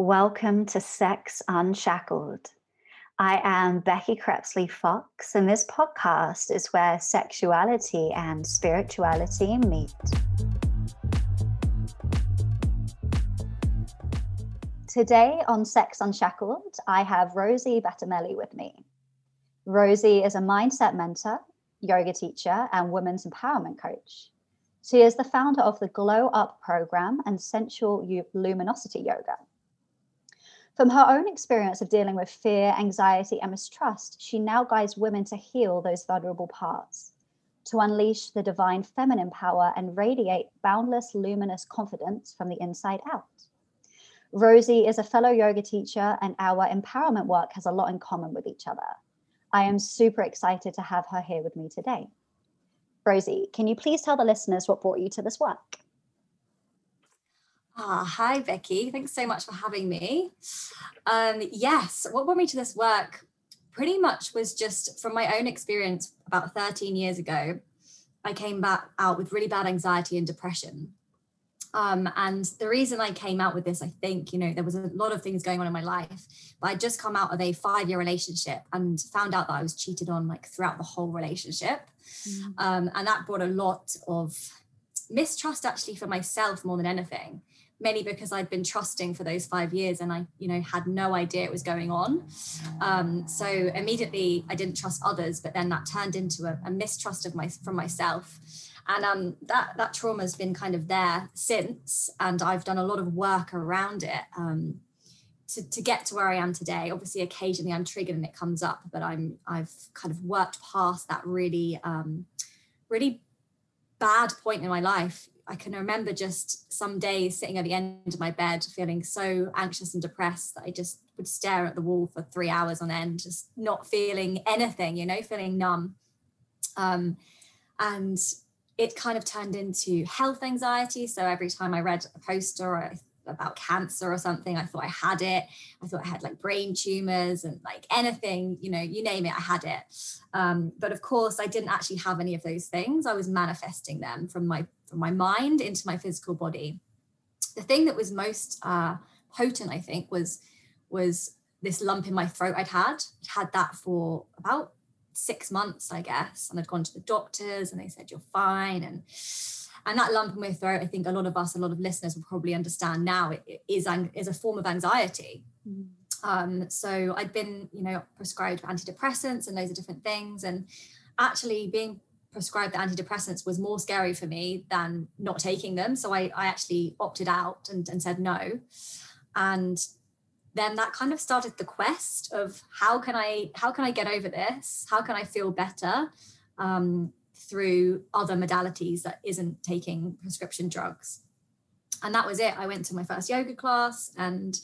Welcome to Sex Unshackled. I am Becky Crepsley Fox, and this podcast is where sexuality and spirituality meet. Today on Sex Unshackled, I have Rosie Bettinelli with me. Rosie is a mindset mentor, yoga teacher, and women's empowerment coach. She is the founder of the Glow Up program and Sensual Luminosity Yoga. From her own experience of dealing with fear, anxiety, and mistrust, she now guides women to heal those vulnerable parts, to unleash the divine feminine power and radiate boundless, luminous confidence from the inside out. Rosie is a fellow yoga teacher, and our empowerment work has a lot in common with each other. I am super excited to have her here with me today. Rosie, can you please tell the listeners what brought you to this work? Ah, hi, Becky. Thanks so much for having me. Um, yes, what brought me to this work pretty much was just from my own experience about 13 years ago. I came back out with really bad anxiety and depression. Um, and the reason I came out with this, I think, you know, there was a lot of things going on in my life, but I'd just come out of a five year relationship and found out that I was cheated on like throughout the whole relationship. Mm. Um, and that brought a lot of mistrust actually for myself more than anything mainly because I'd been trusting for those five years and I, you know, had no idea it was going on. Um, so immediately I didn't trust others, but then that turned into a, a mistrust of my from myself. And um, that that trauma has been kind of there since, and I've done a lot of work around it um, to, to get to where I am today. Obviously, occasionally I'm triggered and it comes up, but I'm I've kind of worked past that really um, really bad point in my life I can remember just some days sitting at the end of my bed feeling so anxious and depressed that I just would stare at the wall for three hours on end, just not feeling anything, you know, feeling numb. Um, and it kind of turned into health anxiety. So every time I read a poster about cancer or something, I thought I had it. I thought I had like brain tumors and like anything, you know, you name it, I had it. Um, but of course, I didn't actually have any of those things. I was manifesting them from my from my mind into my physical body. The thing that was most uh, potent, I think, was was this lump in my throat I'd had. I'd had that for about six months, I guess, and I'd gone to the doctors, and they said you're fine, and and that lump in my throat, I think a lot of us, a lot of listeners will probably understand now, it, it is is a form of anxiety. Mm. Um, so I'd been, you know, prescribed antidepressants and loads of different things, and actually being prescribed the antidepressants was more scary for me than not taking them. So I, I actually opted out and, and said no. And then that kind of started the quest of how can I how can I get over this? How can I feel better um, through other modalities that isn't taking prescription drugs? And that was it. I went to my first yoga class and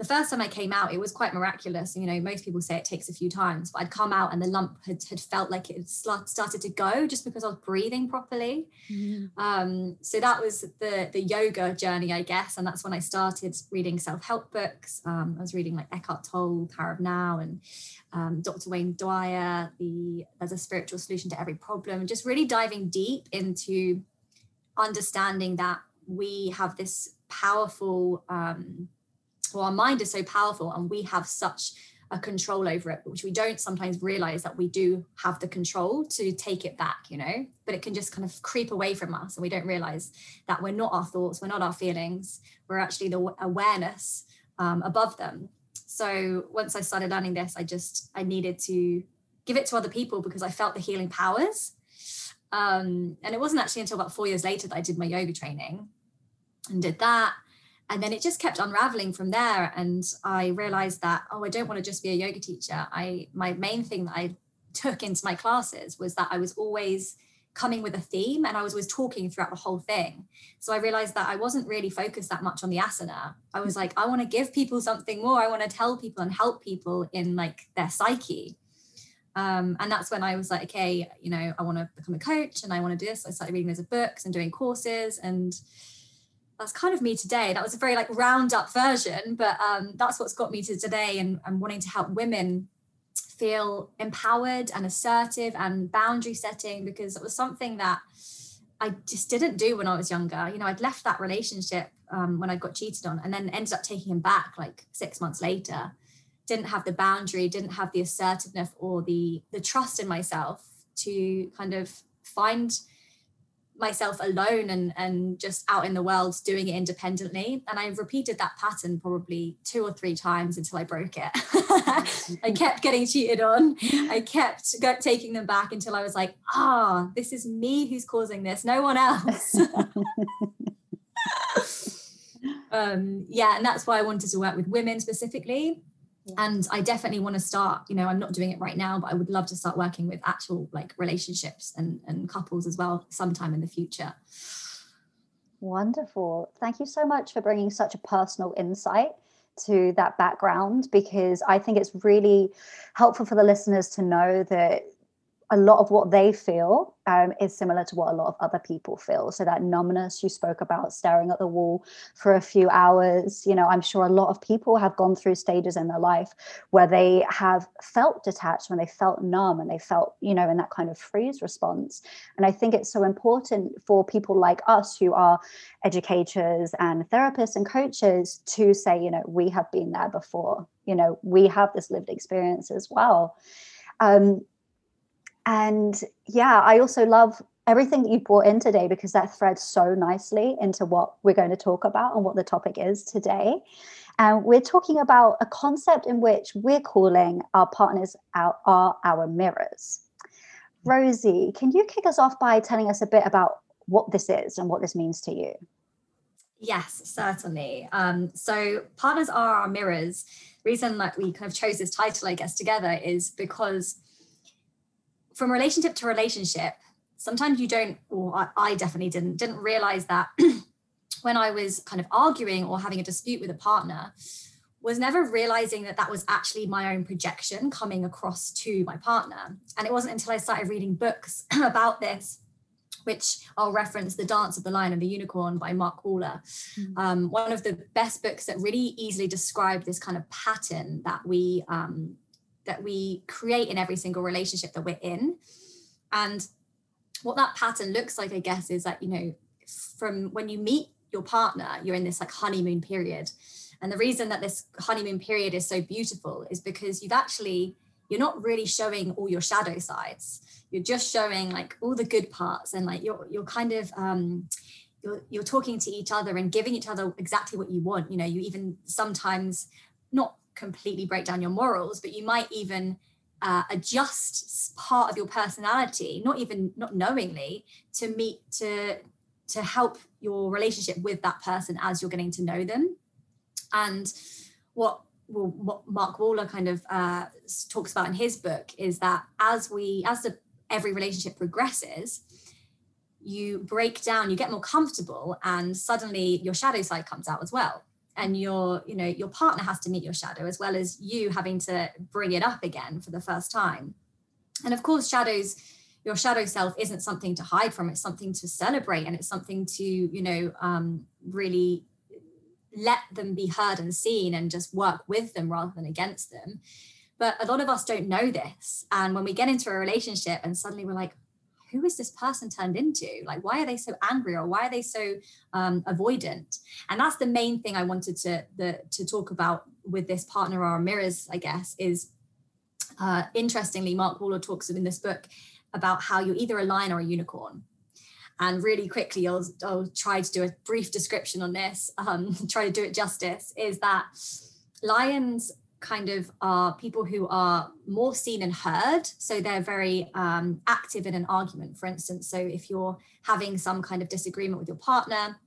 the first time I came out, it was quite miraculous. You know, most people say it takes a few times, but I'd come out and the lump had, had felt like it had started to go just because I was breathing properly. Mm-hmm. Um, so that was the the yoga journey, I guess, and that's when I started reading self help books. Um, I was reading like Eckhart Tolle, Power of Now, and um, Dr. Wayne Dyer. The There's a spiritual solution to every problem, and just really diving deep into understanding that we have this powerful um, well, our mind is so powerful and we have such a control over it, which we don't sometimes realize that we do have the control to take it back, you know, but it can just kind of creep away from us. And we don't realize that we're not our thoughts, we're not our feelings, we're actually the awareness um, above them. So once I started learning this, I just, I needed to give it to other people because I felt the healing powers. Um, and it wasn't actually until about four years later that I did my yoga training and did that and then it just kept unraveling from there. And i realized that oh i don't want to just be a yoga teacher. I my main thing that i took into my classes was that i was always coming with a theme and i was always talking throughout the whole thing. So i realized that i wasn't really focused that much on the asana. I was like i want to give people something more. I want to tell people and help people in like their psyche. Um, and that's when I was like, okay, you know, I want to become a coach and I want to do this. I started reading loads of books and doing courses and that's kind of me today. That was a very like roundup version, but um, that's what's got me to today and, and wanting to help women feel empowered and assertive and boundary setting because it was something that I just didn't do when I was younger. You know, I'd left that relationship um, when I got cheated on and then ended up taking him back like six months later. Didn't have the boundary, didn't have the assertiveness or the the trust in myself to kind of find myself alone and and just out in the world doing it independently. And i repeated that pattern probably two or three times until i broke it. I kept getting cheated on. I kept taking them back until i was like ah oh, this is me who's causing this no one else. Um yeah and that's why i wanted to work with women specifically and i definitely want to start you know i'm not doing it right now but i would love to start working with actual like relationships and and couples as well sometime in the future. Wonderful. Thank you so much for bringing such a personal insight to that background because i think it's really helpful for the listeners to know that a lot of what they feel um, is similar to what a lot of other people feel. So that numbness you spoke about, staring at the wall for a few hours, you know, I'm sure a lot of people have gone through stages in their life where they have felt detached, when they felt numb, and they felt, you know, in that kind of freeze response. And I think it's so important for people like us who are educators and therapists and coaches to say, you know, we have been there before. You know, we have this lived experience as well. Um, and yeah, I also love everything that you brought in today because that threads so nicely into what we're going to talk about and what the topic is today. And we're talking about a concept in which we're calling our partners our, are our mirrors. Rosie, can you kick us off by telling us a bit about what this is and what this means to you? Yes, certainly. Um, so partners are our mirrors. Reason that we kind of chose this title, I guess, together is because from relationship to relationship, sometimes you don't, or I, I definitely didn't, didn't realize that when I was kind of arguing or having a dispute with a partner, was never realizing that that was actually my own projection coming across to my partner. And it wasn't until I started reading books about this, which I'll reference The Dance of the Lion and the Unicorn by Mark Waller. Mm-hmm. Um, one of the best books that really easily describe this kind of pattern that we um, that we create in every single relationship that we're in. And what that pattern looks like, I guess, is that, you know, from when you meet your partner, you're in this like honeymoon period. And the reason that this honeymoon period is so beautiful is because you've actually, you're not really showing all your shadow sides. You're just showing like all the good parts and like you're you're kind of um you're you're talking to each other and giving each other exactly what you want. You know, you even sometimes not completely break down your morals, but you might even uh, adjust part of your personality, not even not knowingly, to meet to to help your relationship with that person as you're getting to know them. And what well, what Mark Waller kind of uh, talks about in his book is that as we as the every relationship progresses, you break down, you get more comfortable, and suddenly your shadow side comes out as well and your you know your partner has to meet your shadow as well as you having to bring it up again for the first time. And of course shadows your shadow self isn't something to hide from. It's something to celebrate and it's something to you know um, really let them be heard and seen and just work with them rather than against them. But a lot of us don't know this. And when we get into a relationship and suddenly we're like who is this person turned into? Like, why are they so angry or why are they so um, avoidant? And that's the main thing I wanted to the, to talk about with this partner or mirrors, I guess, is uh, interestingly, Mark Waller talks in this book about how you're either a lion or a unicorn. And really quickly, I'll, I'll try to do a brief description on this, um, try to do it justice, is that lions kind of are people who are more seen and heard. So they're very um, active in an argument, for instance. So if you're having some kind of disagreement with your partner,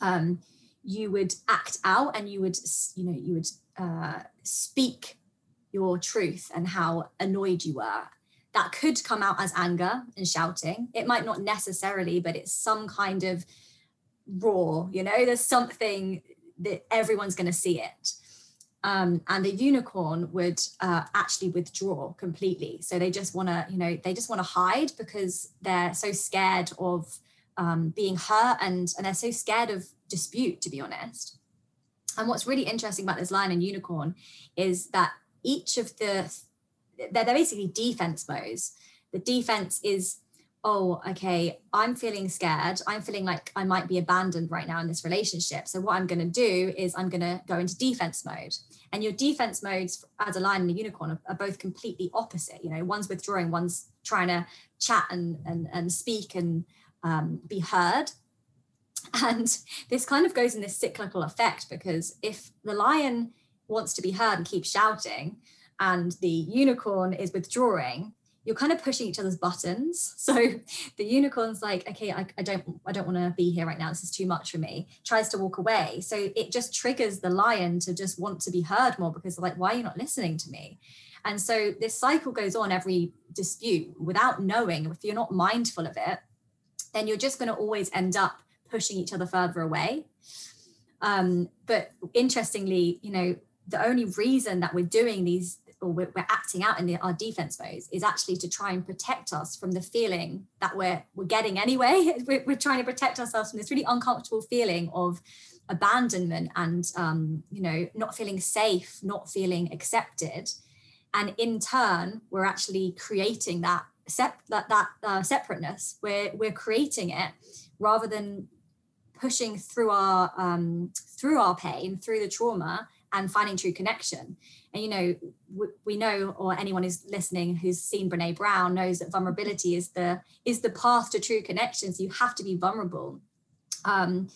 um, you would act out and you would, you know, you would uh, speak your truth and how annoyed you were. That could come out as anger and shouting. It might not necessarily, but it's some kind of raw, you know, there's something that everyone's going to see it um, and a unicorn would uh, actually withdraw completely. So they just want to, you know, they just want to hide because they're so scared of um, being hurt and and they're so scared of dispute, to be honest. And what's really interesting about this lion and unicorn is that each of the they're, they're basically defense modes. The defense is oh, okay, I'm feeling scared. I'm feeling like I might be abandoned right now in this relationship. So, what I'm going to do is I'm going to go into defense mode. And your defense modes as a lion and a unicorn are, are both completely opposite. You know, one's withdrawing, one's trying to chat and, and, and speak and um, be heard. And this kind of goes in this cyclical effect because if the lion wants to be heard and keeps shouting, and the unicorn is withdrawing, you're kind of pushing each other's buttons. So the unicorn's like, okay, I, I don't, I don't want to be here right now. This is too much for me. Tries to walk away. So it just triggers the lion to just want to be heard more because like, why are you not listening to me? And so this cycle goes on every dispute without knowing. If you're not mindful of it, then you're just going to always end up pushing each other further away. Um, but interestingly, you know, the only reason that we're doing these or we're, we're acting out in the, our defense modes is actually to try and protect us from the feeling that we're we're getting anyway. We're, we're trying to protect ourselves from this really uncomfortable feeling of abandonment and um, you know not feeling safe, not feeling accepted, and in turn we're actually creating that sep- that that uh, separateness. We're we're creating it rather than pushing through our um, through our pain, through the trauma, and finding true connection. And you know we, we know or anyone who's listening who's seen brene brown knows that vulnerability is the is the path to true connections you have to be vulnerable. Um,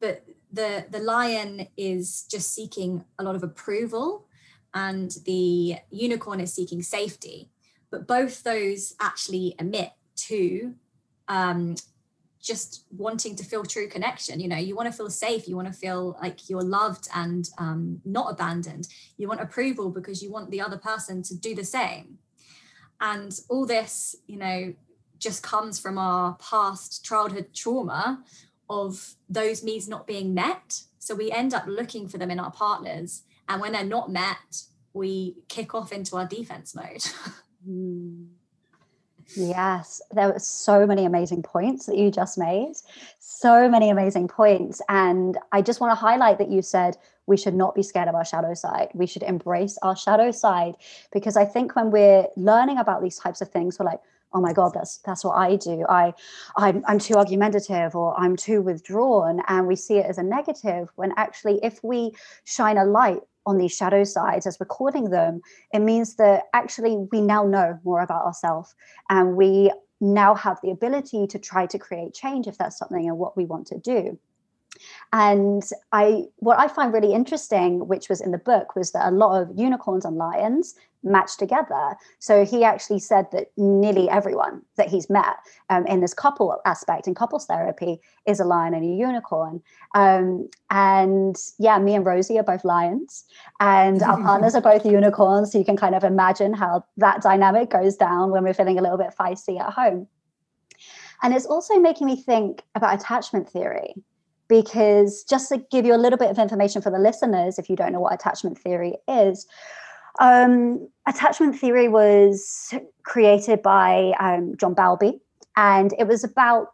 but the the lion is just seeking a lot of approval and the unicorn is seeking safety. But both those actually emit to um, just wanting to feel true connection you know you want to feel safe you want to feel like you're loved and um, not abandoned. You want approval because you want the other person to do the same. And all this you know just comes from our past childhood trauma of those needs not being met. So we end up looking for them in our partners and when they're not met we kick off into our defense mode. Mm. Yes, there were so many amazing points that you just made. So many amazing points. And I just want to highlight that you said we should not be scared of our shadow side. We should embrace our shadow side because I think when we're learning about these types of things, we're like, oh my god that's that's what i do i I'm, I'm too argumentative or i'm too withdrawn and we see it as a negative when actually if we shine a light on these shadow sides as recording them, it means that actually we now know more about ourselves and we now have the ability to try to create change if that's something and what we want to do. And I what I find really interesting, which was in the book, was that a lot of unicorns and lions match together. So he actually said that nearly everyone that he's met um, in this couple aspect in couples therapy is a lion and a unicorn. Um, and yeah, me and Rosie are both lions, and our partners are both unicorns. So you can kind of imagine how that dynamic goes down when we're feeling a little bit feisty at home. And it's also making me think about attachment theory because just to give you a little bit of information for the listeners, if you don't know what attachment theory is, um, attachment theory was created by um, John Bowlby, and it was about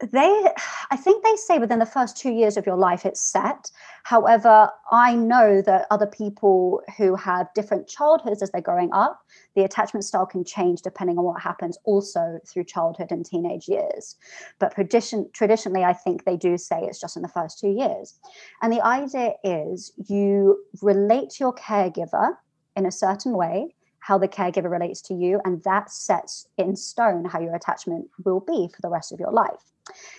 they i think they say within the first two years of your life it's set. However i know that other people who have different childhoods as they're growing up the attachment style can change depending on what happens also through childhood and teenage years. But tradition, traditionally i think they do say it's just in the first two years. And the idea is you relate to your caregiver in a certain way how the caregiver relates to you, and that sets in stone how your attachment will be for the rest of your life.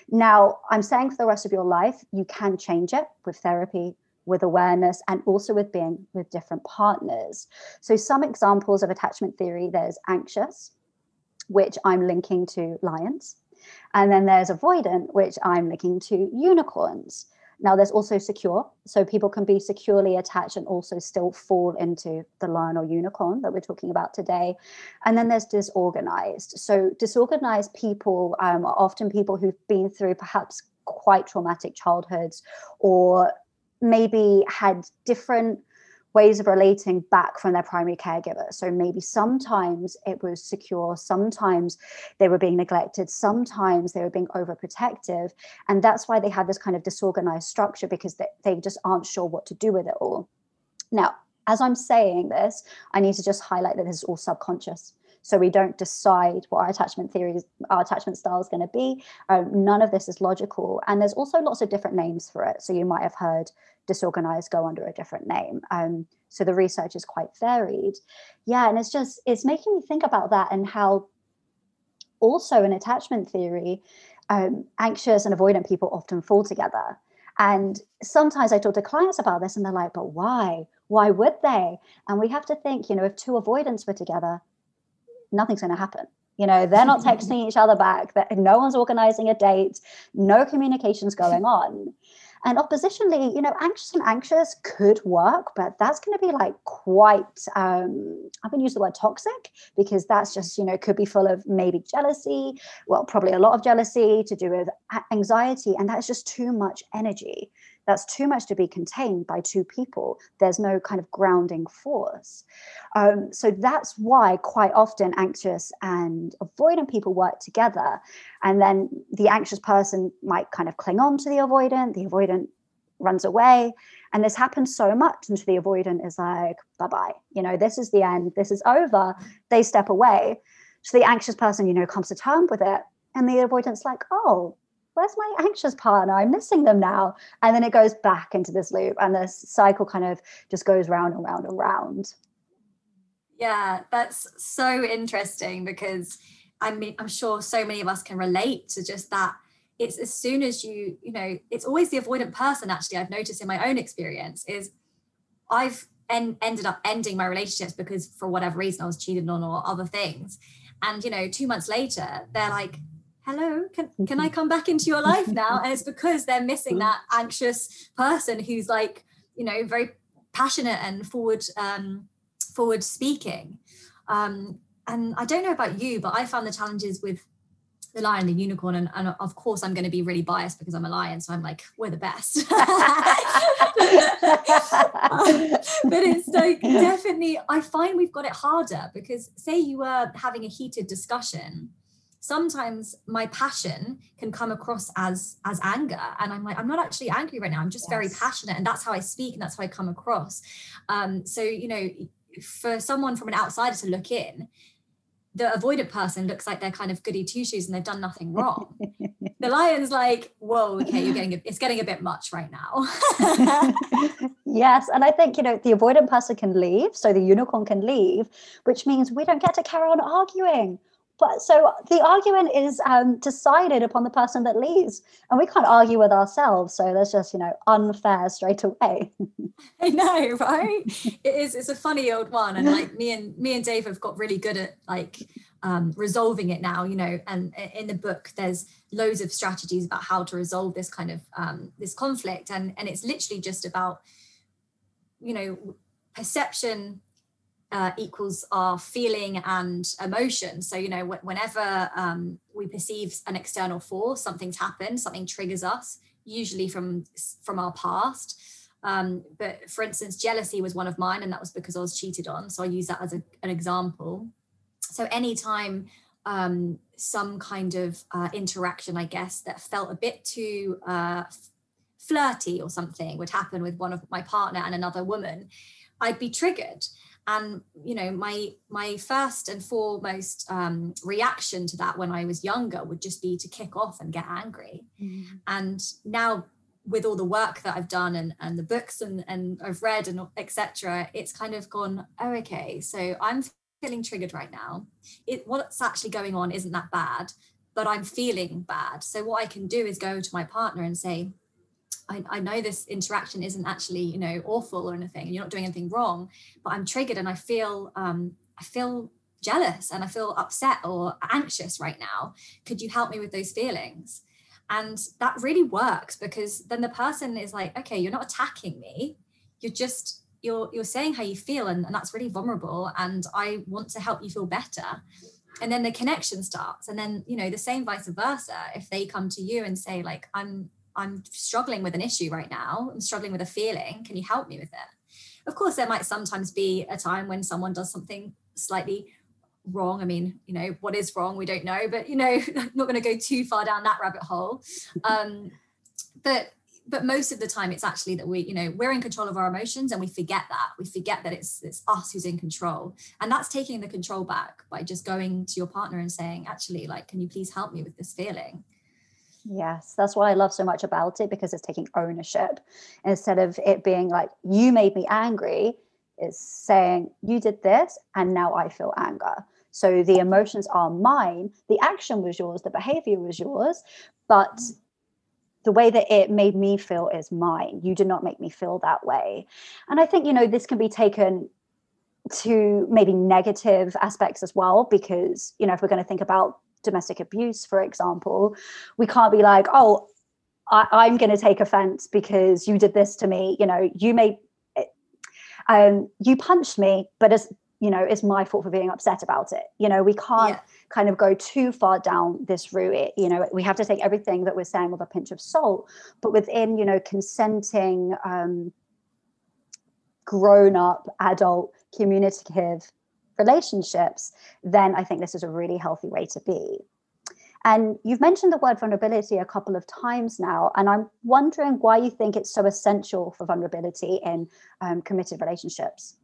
Now, I'm saying for the rest of your life, you can change it with therapy, with awareness, and also with being with different partners. So, some examples of attachment theory there's anxious, which I'm linking to lions. And then there's avoidant, which I'm linking to unicorns. Now, there's also secure. So people can be securely attached and also still fall into the lion or unicorn that we're talking about today. And then there's disorganized. So disorganized people um, are often people who've been through perhaps quite traumatic childhoods or maybe had different ways of relating back from their primary caregiver. So maybe sometimes it was secure, sometimes they were being neglected, sometimes they were being overprotective. And that's why they had this kind of disorganized structure because they, they just aren't sure what to do with it all. Now, as I'm saying this, I need to just highlight that this is all subconscious. So we don't decide what our attachment theories, our attachment style is going to be. Um, none of this is logical. And there's also lots of different names for it. So you might have heard disorganized go under a different name. Um, so the research is quite varied. Yeah, and it's just, it's making me think about that and how also in attachment theory, um, anxious and avoidant people often fall together. And sometimes I talk to clients about this and they're like, but why? Why would they? And we have to think, you know, if two avoidants were together, nothing's going to happen. You know, they're not texting each other back, that no one's organizing a date, no communication's going on. And oppositionally, you know, anxious and anxious could work, but that's going to be like quite, um, I'm going to use the word toxic because that's just, you know, could be full of maybe jealousy, well, probably a lot of jealousy to do with anxiety. And that's just too much energy that's too much to be contained by two people. There's no kind of grounding force. Um, so that's why quite often anxious and avoidant people work together. And then the anxious person might kind of cling on to the avoidant, the avoidant runs away. And this happens so much until the avoidant is like, bye bye, you know, this is the end, this is over. They step away. So the anxious person, you know, comes to terms with it. And the avoidant's like, oh, where's my anxious partner? I'm missing them now. And then it goes back into this loop and this cycle kind of just goes round and round and round. Yeah, that's so interesting because I mean, I'm sure so many of us can relate to just that. It's as soon as you, you know, it's always the avoidant person, actually, I've noticed in my own experience is I've en- ended up ending my relationships because for whatever reason I was cheated on or other things. And, you know, two months later, they're like, hello can, can i come back into your life now? And it's because they're missing that anxious person who's like you know very passionate and forward um, forward speaking. Um, and i don't know about you but i found the challenges with the lion the unicorn and, and of course i'm going to be really biased because i'm a lion so i'm like we're the best. But it's like definitely i find we've got it harder because say you were having a heated discussion sometimes my passion can come across as as anger and i'm like i'm not actually angry right now i'm just yes. very passionate and that's how i speak and that's how i come across um so you know for someone from an outsider to look in the avoidant person looks like they're kind of goody two shoes and they've done nothing wrong. the lion's like, whoa, okay, you're getting it's getting a bit much right now. yes, and I think you know the avoidant person can leave, so the unicorn can leave, which means we don't get to carry on arguing but so the argument is um, decided upon the person that leaves, and we can't argue with ourselves. So that's just you know unfair straight away. I know, right? it is. It's a funny old one, and like me and me and Dave have got really good at like um, resolving it now. You know, and in the book there's loads of strategies about how to resolve this kind of um, this conflict, and and it's literally just about you know perception uh, equals our feeling and emotion. So, you know, whenever um, we perceive an external force, something's happened, something triggers us, usually from from our past. Um, but for instance, jealousy was one of mine, and that was because I was cheated on. So I use that as a, an example. So anytime um, some kind of uh, interaction, I guess, that felt a bit too uh, flirty or something would happen with one of my partner and another woman, I'd be triggered and you know my my first and foremost um, reaction to that when i was younger would just be to kick off and get angry. Mm. and now with all the work that i've done and, and the books and, and i've read and etc it's kind of gone oh okay so i'm feeling triggered right now. It what's actually going on isn't that bad but i'm feeling bad. So what i can do is go to my partner and say I, I know this interaction isn't actually you know awful or anything and you're not doing anything wrong but i'm triggered and i feel um i feel jealous and i feel upset or anxious right now. Could you help me with those feelings? And that really works because then the person is like okay you're not attacking me. You're just you're you're saying how you feel and, and that's really vulnerable and i want to help you feel better. And then the connection starts and then you know the same vice versa. If they come to you and say like i'm I'm struggling with an issue right now. I'm struggling with a feeling. Can you help me with it? Of course, there might sometimes be a time when someone does something slightly wrong. I mean, you know, what is wrong? We don't know, but you know, not going to go too far down that rabbit hole. Um, but but most of the time it's actually that we you know we're in control of our emotions and we forget that we forget that it's it's us who's in control and that's taking the control back by just going to your partner and saying actually like can you please help me with this feeling Yes, that's what I love so much about it because it's taking ownership instead of it being like, you made me angry. It's saying, you did this and now I feel anger. So the emotions are mine. The action was yours, the behavior was yours, but mm. the way that it made me feel is mine. You did not make me feel that way. And I think, you know, this can be taken to maybe negative aspects as well, because, you know, if we're going to think about domestic abuse, for example, we can't be like, oh, I, am going to take offense because you did this to me. You know, you may, um, you punched me, but as you know, it's my fault for being upset about it. You know, we can't yeah. kind of go too far down this route. It, you know, we have to take everything that we're saying with a pinch of salt, but within, you know, consenting, um, grown up, adult, communicative relationships, then I think this is a really healthy way to be. And you've mentioned the word vulnerability a couple of times now, and I'm wondering why you think it's so essential for vulnerability in um, committed relationships.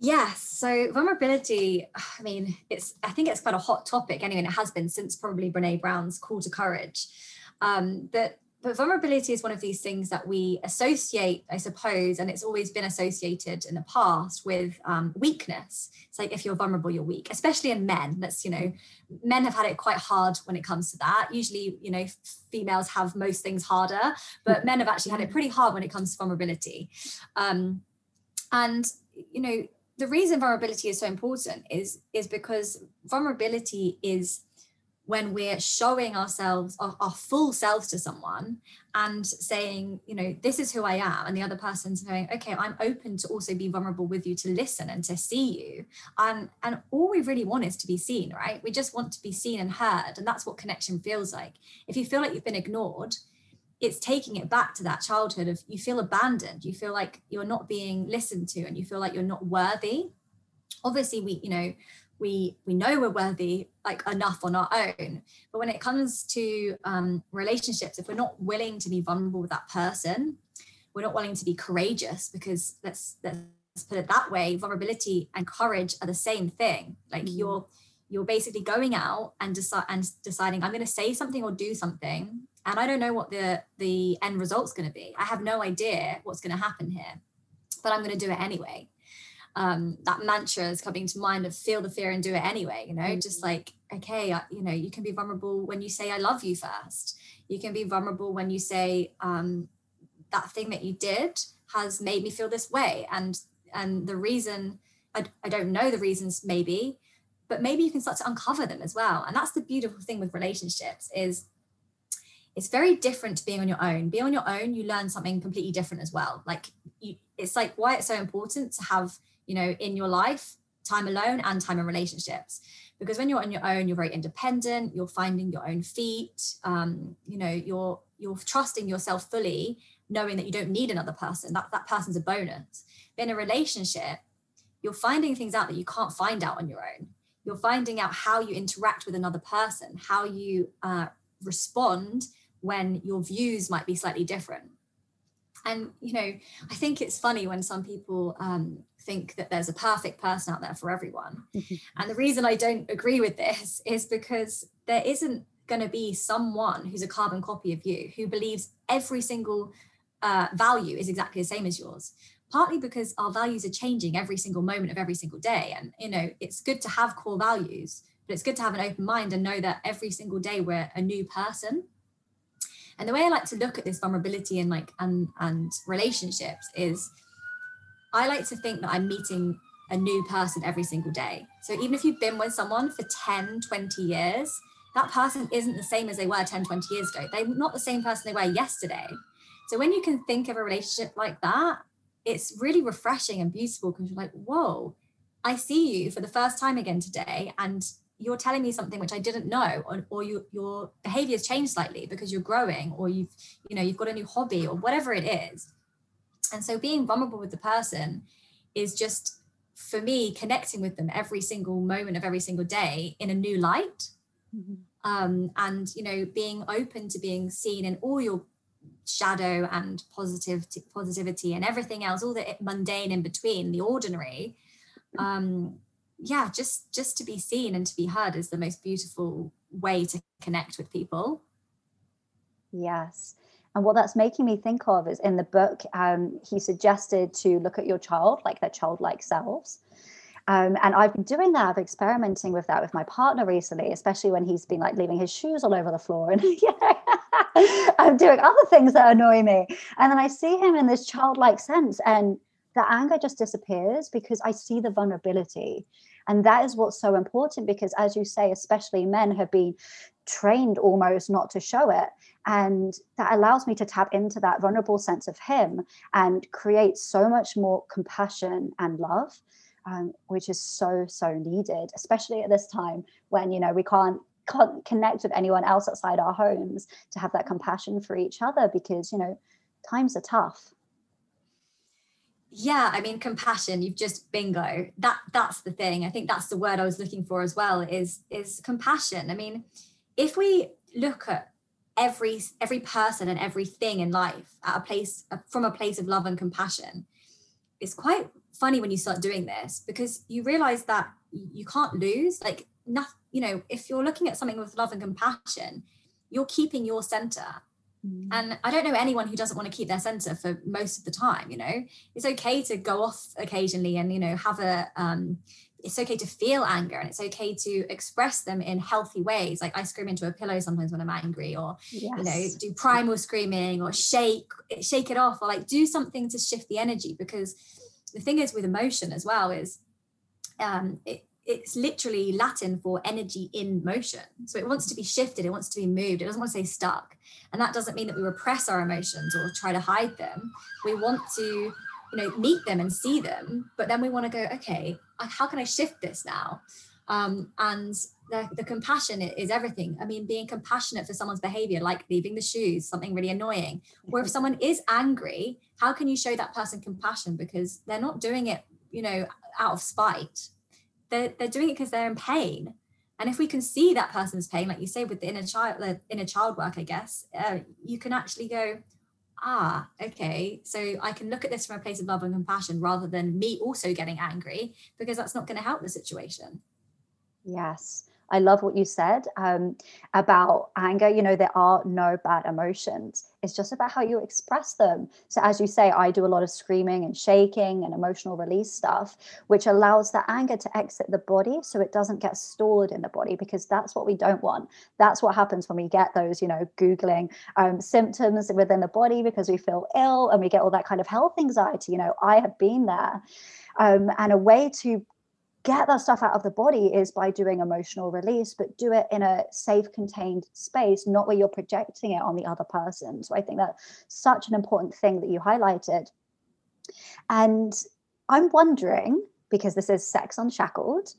Yes. So vulnerability, I mean, it's I think it's quite a hot topic anyway, and it has been since probably Brene Brown's call to courage. Um, that but vulnerability is one of these things that we associate, I suppose, and it's always been associated in the past with um, weakness. It's like if you're vulnerable, you're weak, especially in men. That's, you know, men have had it quite hard when it comes to that. Usually, you know, females have most things harder, but men have actually had it pretty hard when it comes to vulnerability. Um, and, you know, the reason vulnerability is so important is, is because vulnerability is when we're showing ourselves our, our, full selves to someone and saying you know this is who i am and the other person's going okay i'm open to also be vulnerable with you to listen and to see you and and all we really want is to be seen right? We just want to be seen and heard and that's what connection feels like. If you feel like you've been ignored it's taking it back to that childhood of you feel abandoned you feel like you're not being listened to and you feel like you're not worthy. Obviously we you know we we know we're worthy like enough on our own. But when it comes to um, relationships if we're not willing to be vulnerable with that person we're not willing to be courageous because let's let's put it that way vulnerability and courage are the same thing. Like mm. you're you're basically going out and decide and deciding i'm going to say something or do something and i don't know what the the end result's going to be. I have no idea what's going to happen here but i'm going to do it anyway um, that mantra is coming to mind of feel the fear and do it anyway you know? Mm-hmm. just like okay you know you can be vulnerable when you say i love you first. You can be vulnerable when you say um, that thing that you did has made me feel this way and and the reason I, I don't know the reasons maybe but maybe you can start to uncover them as well and that's the beautiful thing with relationships is it's very different to being on your own. Being on your own you learn something completely different as well. Like you, it's like why it's so important to have you know, in your life, time alone and time in relationships. Because when you're on your own, you're very independent, you're finding your own feet, um, you know, you're you're trusting yourself fully, knowing that you don't need another person. That that person's a bonus. But in a relationship, you're finding things out that you can't find out on your own. You're finding out how you interact with another person, how you uh, respond when your views might be slightly different. And you know, I think it's funny when some people um, think that there's a perfect person out there for everyone. Mm-hmm. and the reason I don't agree with this is because there isn't going to be someone who's a carbon copy of you who believes every single uh, value is exactly the same as yours partly because our values are changing every single moment of every single day and you know it's good to have core values but it's good to have an open mind and know that every single day we're a new person and the way i like to look at this vulnerability and like and and relationships is I like to think that I'm meeting a new person every single day. So even if you've been with someone for 10, 20 years, that person isn't the same as they were 10, 20 years ago. They're not the same person they were yesterday. So when you can think of a relationship like that, it's really refreshing and beautiful because you're like, whoa, I see you for the first time again today. And you're telling me something which I didn't know, or, or you, your behavior has changed slightly because you're growing, or you've, you know, you've got a new hobby, or whatever it is. And so being vulnerable with the person is just for me connecting with them every single moment of every single day in a new light. Mm-hmm. Um, and you know, being open to being seen in all your shadow and positivity positivity and everything else all the mundane in between the ordinary um yeah just just to be seen and to be heard is the most beautiful way to connect with people yes and what that's making me think of is in the book um, he suggested to look at your child like their childlike selves um, and I've been doing that, I've experimenting with that with my partner recently, especially when he's been like leaving his shoes all over the floor. And I'm doing other things that annoy me. And then I see him in this childlike sense, and the anger just disappears because I see the vulnerability. And that is what's so important because, as you say, especially men have been trained almost not to show it. And that allows me to tap into that vulnerable sense of him and create so much more compassion and love um, which is so so needed especially at this time when you know we can't can't connect with anyone else outside our homes to have that compassion for each other because you know times are tough. Yeah i mean compassion you've just bingo that that's the thing. I think that's the word i was looking for as well is is compassion. I mean if we look at every every person and everything in life at a place from a place of love and compassion it's quite funny when you start doing this because you realize that you can't lose like nothing you know if you're looking at something with love and compassion you're keeping your center mm. and i don't know anyone who doesn't want to keep their center for most of the time you know it's okay to go off occasionally and you know have a um it's okay to feel anger and it's okay to express them in healthy ways like i scream into a pillow sometimes when i'm angry or yes. you know do primal screaming or shake shake it off or like do something to shift the energy because the thing is with emotion as well is um, it, it's literally Latin for energy in motion. So it wants to be shifted, it wants to be moved, it doesn't want to stay stuck. And that doesn't mean that we repress our emotions or try to hide them. We want to, you know, meet them and see them, but then we want to go, okay, how can I shift this now? Um, and the, the compassion is everything. I mean, being compassionate for someone's behavior, like leaving the shoes, something really annoying. Or if someone is angry, how can you show that person compassion? Because they're not doing it, you know, out of spite. They're, they're doing it because they're in pain. And if we can see that person's pain, like you say with the inner child, the inner child work, I guess, uh, you can actually go, ah, okay, so I can look at this from a place of love and compassion rather than me also getting angry because that's not going to help the situation. Yes. I love what you said um, about anger. You know, there are no bad emotions. It's just about how you express them. So, as you say, I do a lot of screaming and shaking and emotional release stuff, which allows the anger to exit the body so it doesn't get stored in the body because that's what we don't want. That's what happens when we get those, you know, Googling um, symptoms within the body because we feel ill and we get all that kind of health anxiety. You know, I have been there. Um, and a way to get that stuff out of the body is by doing emotional release, but do it in a safe, contained space, not where you're projecting it on the other person. So I think that's such an important thing that you highlighted. And I'm wondering, because this is Sex Unshackled,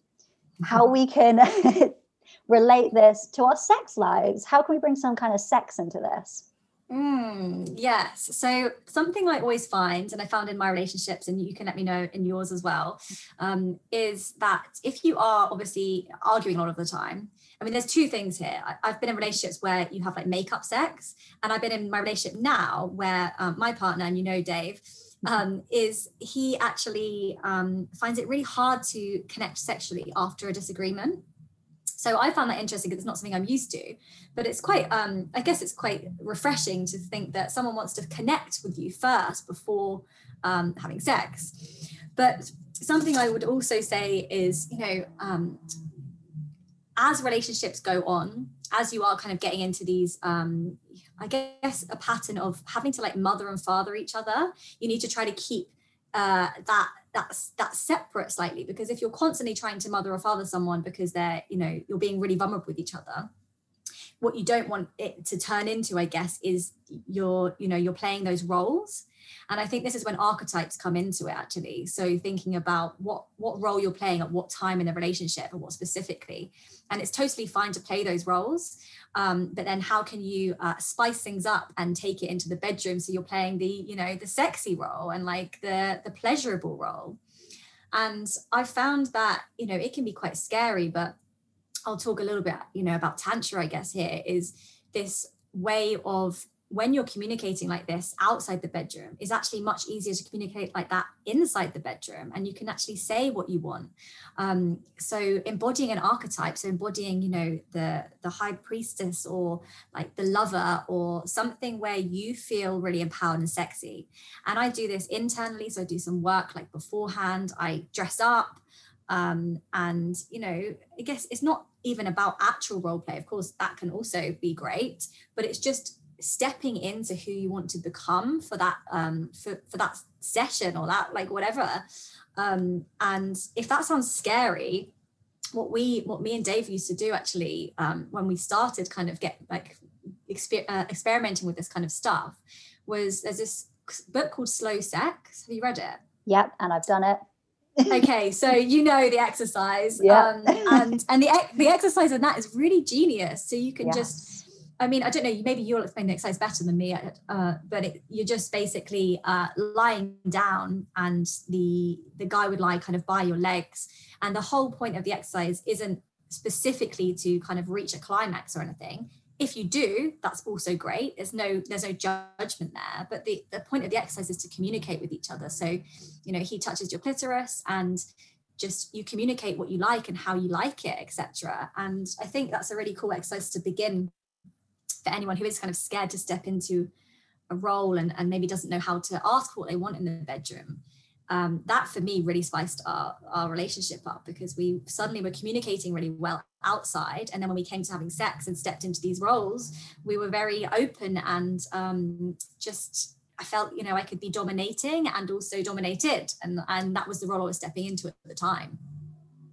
how mm-hmm. we can relate this to our sex lives. How can we bring some kind of sex into this? Mm, yes. So something I always find, and I found in my relationships, and you can let me know in yours as well, um, is that if you are obviously arguing a lot of the time, I mean, there's two things here. I, have been in relationships where you have like make-up sex, and I've been in my relationship now where um, my partner, and you know Dave, mm-hmm. um, is he actually um, finds it really hard to connect sexually after a disagreement. So I found that interesting because it's not something I'm used to, but it's quite, um, I guess it's quite refreshing to think that someone wants to connect with you first before um, having sex. But something I would also say is, you know, um, as relationships go on, as you are kind of getting into these, um, I guess, a pattern of having to like mother and father each other, you need to try to keep uh, that that's that's separate slightly because if you're constantly trying to mother or father someone because they're you know you're being really vulnerable with each other what you don't want it to turn into i guess is you're you know you're playing those roles and i think this is when archetypes come into it actually. So thinking about what what role you're playing at what time in the relationship and what specifically. And it's totally fine to play those roles um, but then how can you uh, spice things up and take it into the bedroom so you're playing the you know the sexy role and like the the pleasurable role? And i found that you know it can be quite scary but i'll talk a little bit you know about tantra i guess here is this way of when you're communicating like this outside the bedroom is actually much easier to communicate like that inside the bedroom and you can actually say what you want. Um, so embodying an archetype so embodying you know the the high priestess or like the lover or something where you feel really empowered and sexy. And i do this internally so i do some work like beforehand i dress up um, and you know i guess it's not even about actual role play. Of course that can also be great but it's just stepping into who you want to become for that um for, for that session or that like whatever. Um and if that sounds scary what we what me and dave used to do actually um when we started kind of get like exper- uh, experimenting with this kind of stuff was there's this book called slow sex. Have you read it? Yep and i've done it. Okay so you know the exercise. Yeah. um, and and the the exercise in that is really genius. So you can yes. just I mean, I don't know, maybe you'll explain the exercise better than me, uh, but it, you're just basically uh, lying down and the, the guy would lie kind of by your legs. And the whole point of the exercise isn't specifically to kind of reach a climax or anything. If you do, that's also great. There's no there's no judgment there. But the, the point of the exercise is to communicate with each other. So, you know, he touches your clitoris and just you communicate what you like and how you like it, etc. And I think that's a really cool exercise to begin for anyone who is kind of scared to step into a role and, and maybe doesn't know how to ask what they want in the bedroom. Um, that for me really spiced our, our relationship up because we suddenly were communicating really well outside. And then when we came to having sex and stepped into these roles we were very open and um, just i felt you know i could be dominating and also dominated. And and that was the role i was stepping into at the time.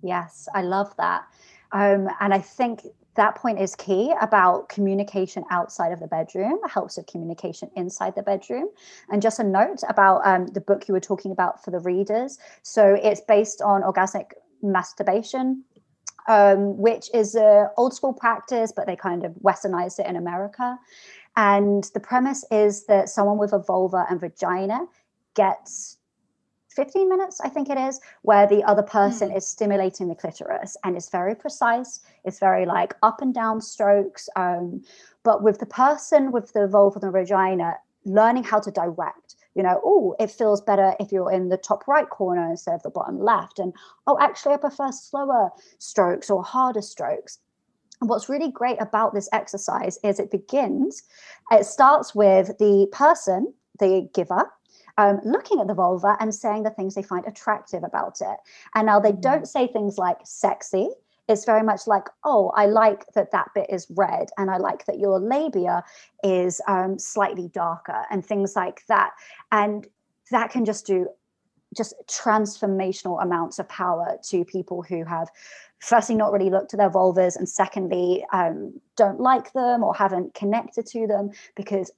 Yes i love that. Um, and i think that point is key about communication outside of the bedroom helps with communication inside the bedroom. And just a note about um, the book you were talking about for the readers. So it's based on orgasmic masturbation um, which is a old school practice but they kind of westernized it in america. And the premise is that someone with a vulva and vagina gets 15 minutes, I think it is, where the other person mm. is stimulating the clitoris and it's very precise. It's very like up and down strokes. Um, but with the person with the vulva and the vagina, learning how to direct, you know, oh, it feels better if you're in the top right corner instead of the bottom left. And oh, actually, I prefer slower strokes or harder strokes. And what's really great about this exercise is it begins, it starts with the person, the giver, um, looking at the vulva and saying the things they find attractive about it. And now they don't say things like sexy. It's very much like, oh, I like that that bit is red, and I like that your labia is um, slightly darker, and things like that. And that can just do just transformational amounts of power to people who have firstly not really looked at their vulvas and secondly um, don't like them or haven't connected to them because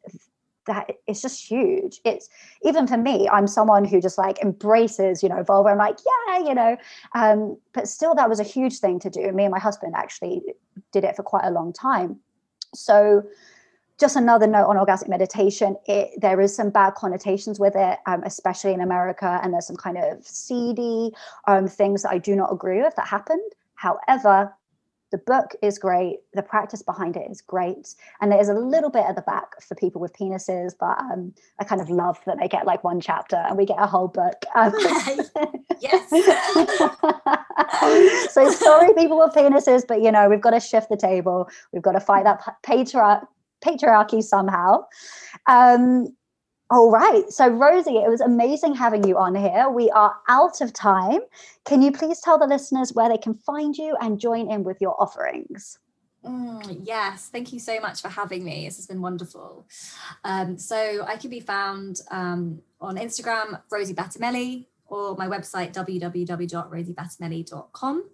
that it's just huge. It's even for me, I'm someone who just like embraces, you know, vulva. I'm like, yeah, you know. Um, but still, that was a huge thing to do. Me and my husband actually did it for quite a long time. So, just another note on orgasmic meditation it, there is some bad connotations with it um, especially in america and there's some kind of seedy um, things that i do not agree with that happened however the book is great. The practice behind it is great. And there's a little bit at the back for people with penises but um, i kind of love that they get like one chapter and we get a whole book. Um, yes. So sorry people with penises but you know we've got to shift the table. We've got to fight that patriarch patriarchy somehow. Um, all right. So, Rosie, it was amazing having you on here. We are out of time. Can you please tell the listeners where they can find you and join in with your offerings? Mm, yes, thank you so much for having me. This has been wonderful. Um, so, I can be found um, on Instagram, Rosie Battimelli, or my website, www.rosiebattimelli.com.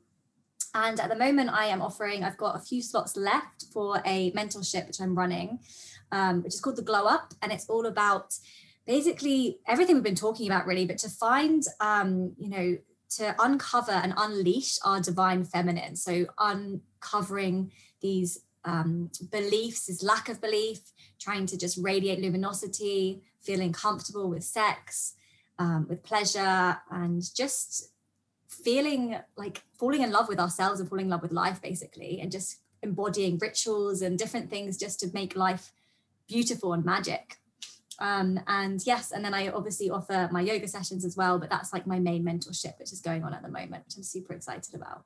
And at the moment, I am offering, I've got a few slots left for a mentorship which I'm running um, which is called the Glow Up, and it's all about basically everything we've been talking about, really, but to find, um, you know, to uncover and unleash our divine feminine. So uncovering these um, beliefs, this lack of belief, trying to just radiate luminosity, feeling comfortable with sex, um, with pleasure, and just feeling like falling in love with ourselves and falling in love with life, basically, and just embodying rituals and different things just to make life beautiful and magic. Um, and yes, and then I obviously offer my yoga sessions as well, but that's like my main mentorship, which is going on at the moment, which I'm super excited about.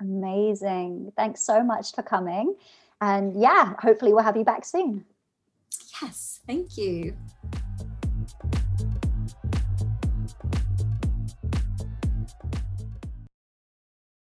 Amazing. Thanks so much for coming. And yeah, hopefully we'll have you back soon. Yes, thank you.